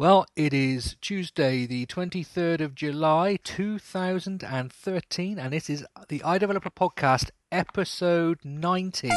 Well, it is Tuesday, the 23rd of July, 2013, and it is the iDeveloper Podcast, episode 90.